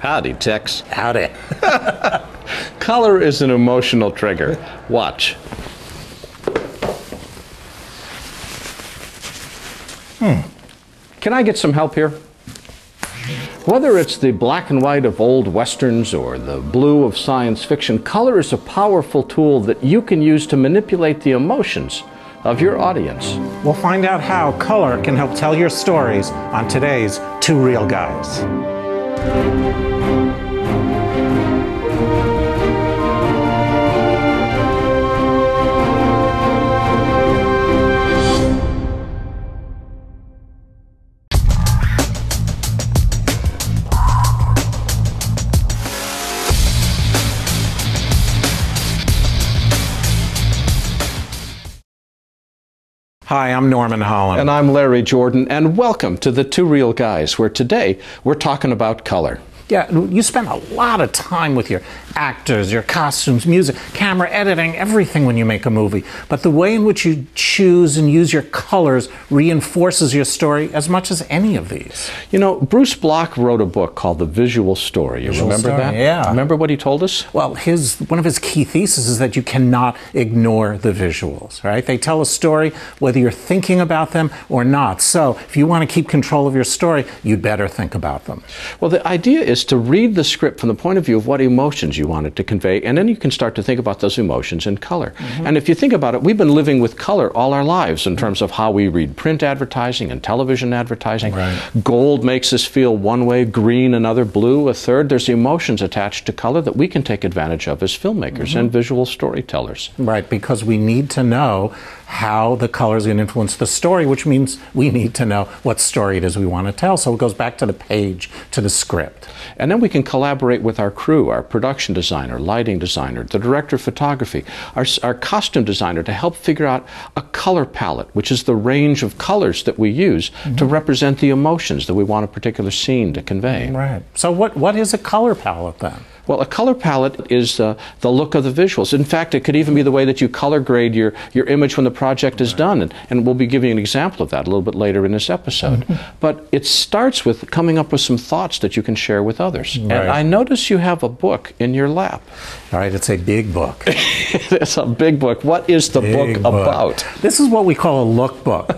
Howdy, Tex. Howdy. Color is an emotional trigger. Watch. Hmm. Can I get some help here? Whether it's the black and white of old westerns or the blue of science fiction, color is a powerful tool that you can use to manipulate the emotions of your audience. We'll find out how color can help tell your stories on today's Two Reel Guys. Música Hi, I'm Norman Hollyn. And I'm Larry Jordan, and welcome to the Two Reel Guys, where today we're talking about color. Yeah, you spend a lot of time with your actors, your costumes, music, camera, editing, everything when you make a movie. But the way in which you choose and use your colors reinforces your story as much as any of these. You know, Bruce Block wrote a book called The Visual Story. You Visual remember Story, that? yeah. Remember what he told us? Well, his one of his key theses is that you cannot ignore the visuals, right? They tell a story whether you're thinking about them or not. So, if you want to keep control of your story, you'd better think about them. Well, the idea is to read the script from the point of view of what emotions you want it to convey, and then you can start to think about those emotions in color. Mm-hmm. And if you think about it, we've been living with color all our lives in terms of how we read print advertising and television advertising. Right. Gold makes us feel one way, green another, blue a third. There's emotions attached to color that we can take advantage of as filmmakers Mm-hmm. and visual storytellers. Right, because we need to know how the color is going to influence the story, which means we need to know what story it is we want to tell. So it goes back to the page, to the script. And then we can collaborate with our crew, our production designer, lighting designer, the director of photography, our, our costume designer to help figure out a color palette, which is the range of colors that we use to mm-hmm. represent the emotions that we want a particular scene to convey. Right. So what, what is a color palette then? Well, a color palette is uh, the look of the visuals. In fact, it could even be the way that you color grade your, your image when the project is done. And, and we'll be giving an example of that a little bit later in this episode. But it starts with coming up with some thoughts that you can share with others. And Right. I notice you have a book in your lap. All right, it's a big book. it's a big book. What is the Big book about? This is what we call a lookbook.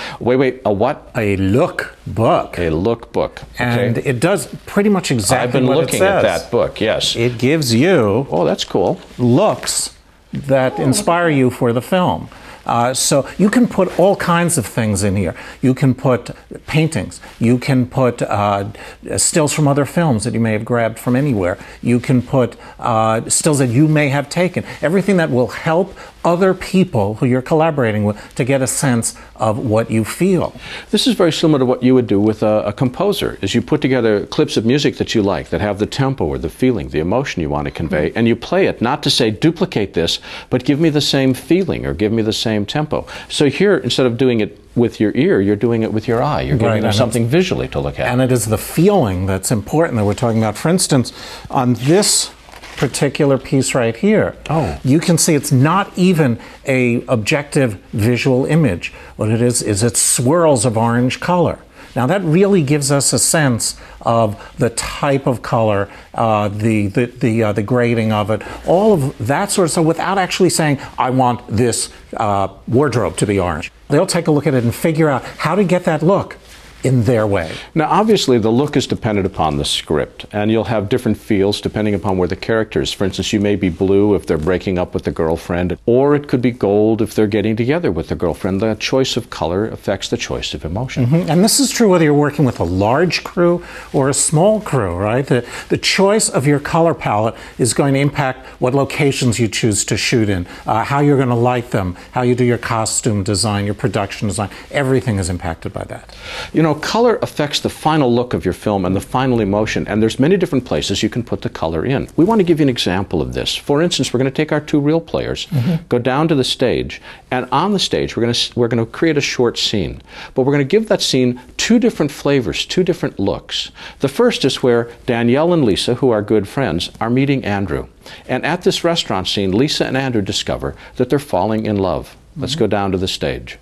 Wait, wait, a what? a look book. A lookbook. And Okay. it does pretty much exactly what I've been looking at that book, yes. It gives you oh, that's cool. looks that inspire you for the film. Uh, so you can put all kinds of things in here. You can put paintings. You can put uh, stills from other films that you may have grabbed from anywhere. You can put uh, stills that you may have taken. Everything that will help other people who you're collaborating with to get a sense of what you feel. This is very similar to what you would do with a, a composer, is you put together clips of music that you like, that have the tempo or the feeling, the emotion you want to convey, and you play it, not to say duplicate this, but give me the same feeling or give me the same tempo. So here, instead of doing it with your ear, you're doing it with your eye. You're giving Right, them something visually to look at. And it is the feeling that's important that we're talking about. For instance, on this particular piece right here, Oh. you can see it's not even a objective visual image. What it is is it swirls of orange color. Now that really gives us a sense of the type of color, uh, the the the, uh, the grading of it, all of that sort of stuff, without actually saying I want this uh, wardrobe to be orange. They'll take a look at it and figure out how to get that look in their way. Now, obviously, the look is dependent upon the script, and you'll have different feels depending upon where the character is. For instance, you may be blue if they're breaking up with the girlfriend, or it could be gold if they're getting together with the girlfriend. The choice of color affects the choice of emotion. And this is true whether you're working with a large crew or a small crew, right? The, the choice of your color palette is going to impact what locations you choose to shoot in, uh, how you're going to light them, how you do your costume design, your production design. Everything is impacted by that. You know, color affects the final look of your film and the final emotion, and there's many different places you can put the color in. We want to give you an example of this. For instance, we're going to take our two real players, mm-hmm. go down to the stage, and on the stage we're going to we're going to create a short scene. But we're going to give that scene two different flavors, two different looks. The first is where Danielle and Lisa, who are good friends, are meeting Andrew. And at this restaurant scene, Lisa and Andrew discover that they're falling in love. Let's mm-hmm. go down to the stage.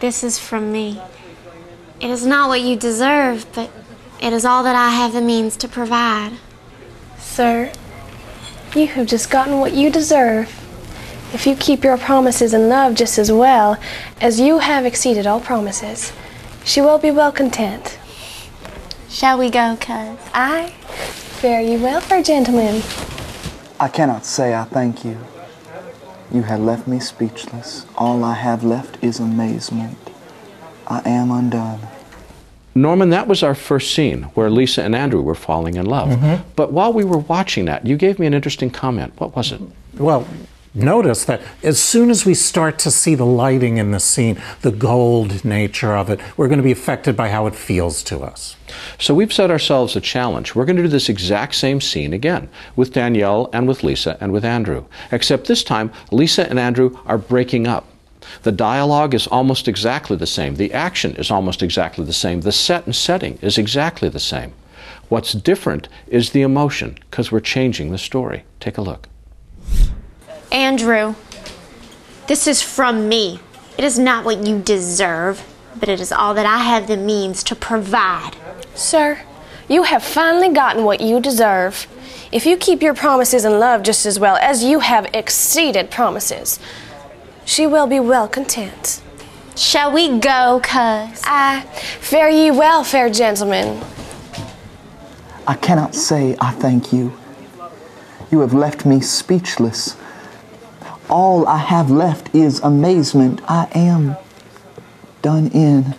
This is from me. It is not what you deserve, but It is all that I have the means to provide. Sir, you have just gotten what you deserve. If you keep your promises in love just as well as you have exceeded all promises, she will be well content. Shall we go, cuz? Aye, fare you well, fair gentlemen. I cannot say I thank you. You have left me speechless. All I have left is amazement. I am undone. Norman, that was our first scene where Lisa and Andrew were falling in love. Mm-hmm. But while we were watching that, you gave me an interesting comment. What was it? Well, notice that as soon as we start to see the lighting in the scene, the gold nature of it, we're going to be affected by how it feels to us. So we've set ourselves a challenge. We're going to do this exact same scene again with Danielle and with Lisa and with Andrew. Except this time, Lisa and Andrew are breaking up. The dialogue is almost exactly the same. The action is almost exactly the same. The set and setting is exactly the same. What's different is the emotion because we're changing the story. Take a look. Andrew, this is from me. It is not what you deserve, but it is all that I have the means to provide. Sir, you have finally gotten what you deserve. If you keep your promises in love just as well as you have exceeded promises, she will be well content. Shall we go, cuz? Aye, fare ye well, fair gentlemen. I cannot say I thank you. You have left me speechless. All I have left is amazement. I am done in.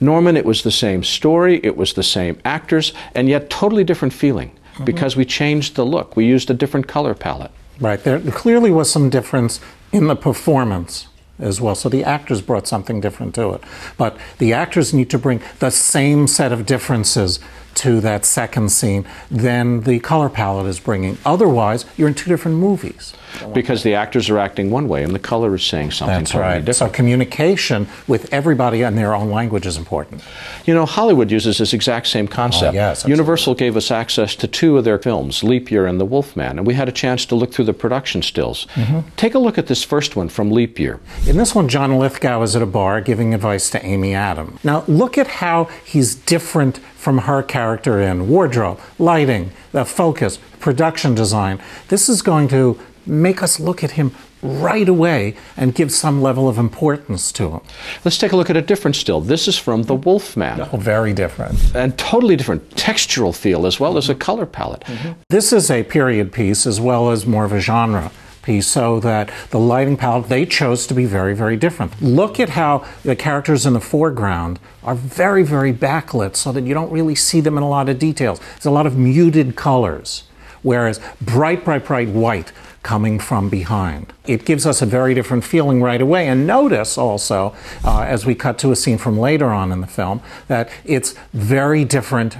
Norman, it was the same story, it was the same actors, and yet totally different feeling mm-hmm. because we changed the look. We used a different color palette. Right. There clearly was some difference in the performance as well. So the actors brought something different to it. But the actors need to bring the same set of differences to that second scene than the color palette is bringing. Otherwise, you're in two different movies. Because the actors are acting one way and the color is saying something That's totally right. So different. communication with everybody in their own language is important. You know, Hollywood uses this exact same concept. Oh, yes, absolutely. Universal gave us access to two of their films, Leap Year and The Wolfman, and we had a chance to look through the production stills. Mm-hmm. Take a look at this first one from Leap Year. In this one, John Lithgow is at a bar giving advice to Amy Adam. Now, look at how he's different from her character in wardrobe, lighting, the focus, production design. This is going to make us look at him right away and give some level of importance to him. Let's take a look at a different still. This is from The Wolfman. Oh, very different. And totally different textural feel as well as a color palette. Mm-hmm. This is a period piece as well as more of a genre piece, so that the lighting palette they chose to be very, very different. Look at how the characters in the foreground are very, very backlit so that you don't really see them in a lot of details. There's a lot of muted colors, whereas bright, bright, bright white coming from behind. It gives us a very different feeling right away. And notice also, uh, as we cut to a scene from later on in the film, that it's very different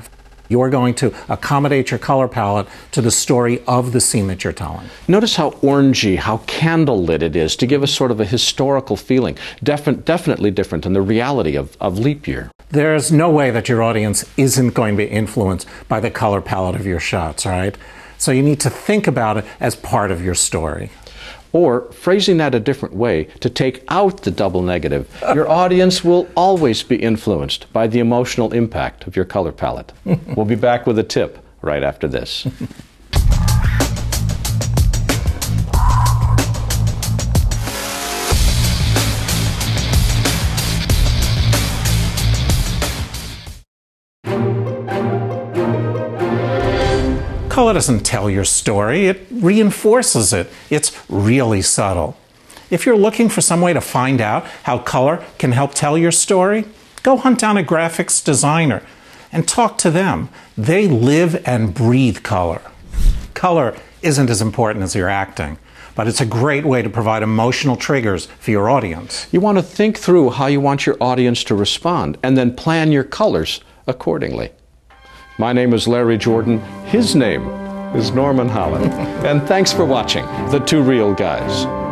you're going to accommodate your color palette to the story of the scene that you're telling. Notice how orangey, how candlelit it is to give us sort of a historical feeling. Defi- definitely different than the reality of, of Leap Year. There's no way that your audience isn't going to be influenced by the color palette of your shots, right? So you need to think about it as part of your story. Or phrasing that a different way to take out the double negative, your audience will always be influenced by the emotional impact of your color palette. we'll be back with a tip right after this. Color doesn't tell your story, it reinforces it. It's really subtle. If you're looking for some way to find out how color can help tell your story, go hunt down a graphics designer and talk to them. They live and breathe color. Color isn't as important as your acting, but it's a great way to provide emotional triggers for your audience. You want to think through how you want your audience to respond and then plan your colors accordingly. My name is Larry Jordan. His name is Norman Hollyn. and thanks for watching The Two Reel Guys.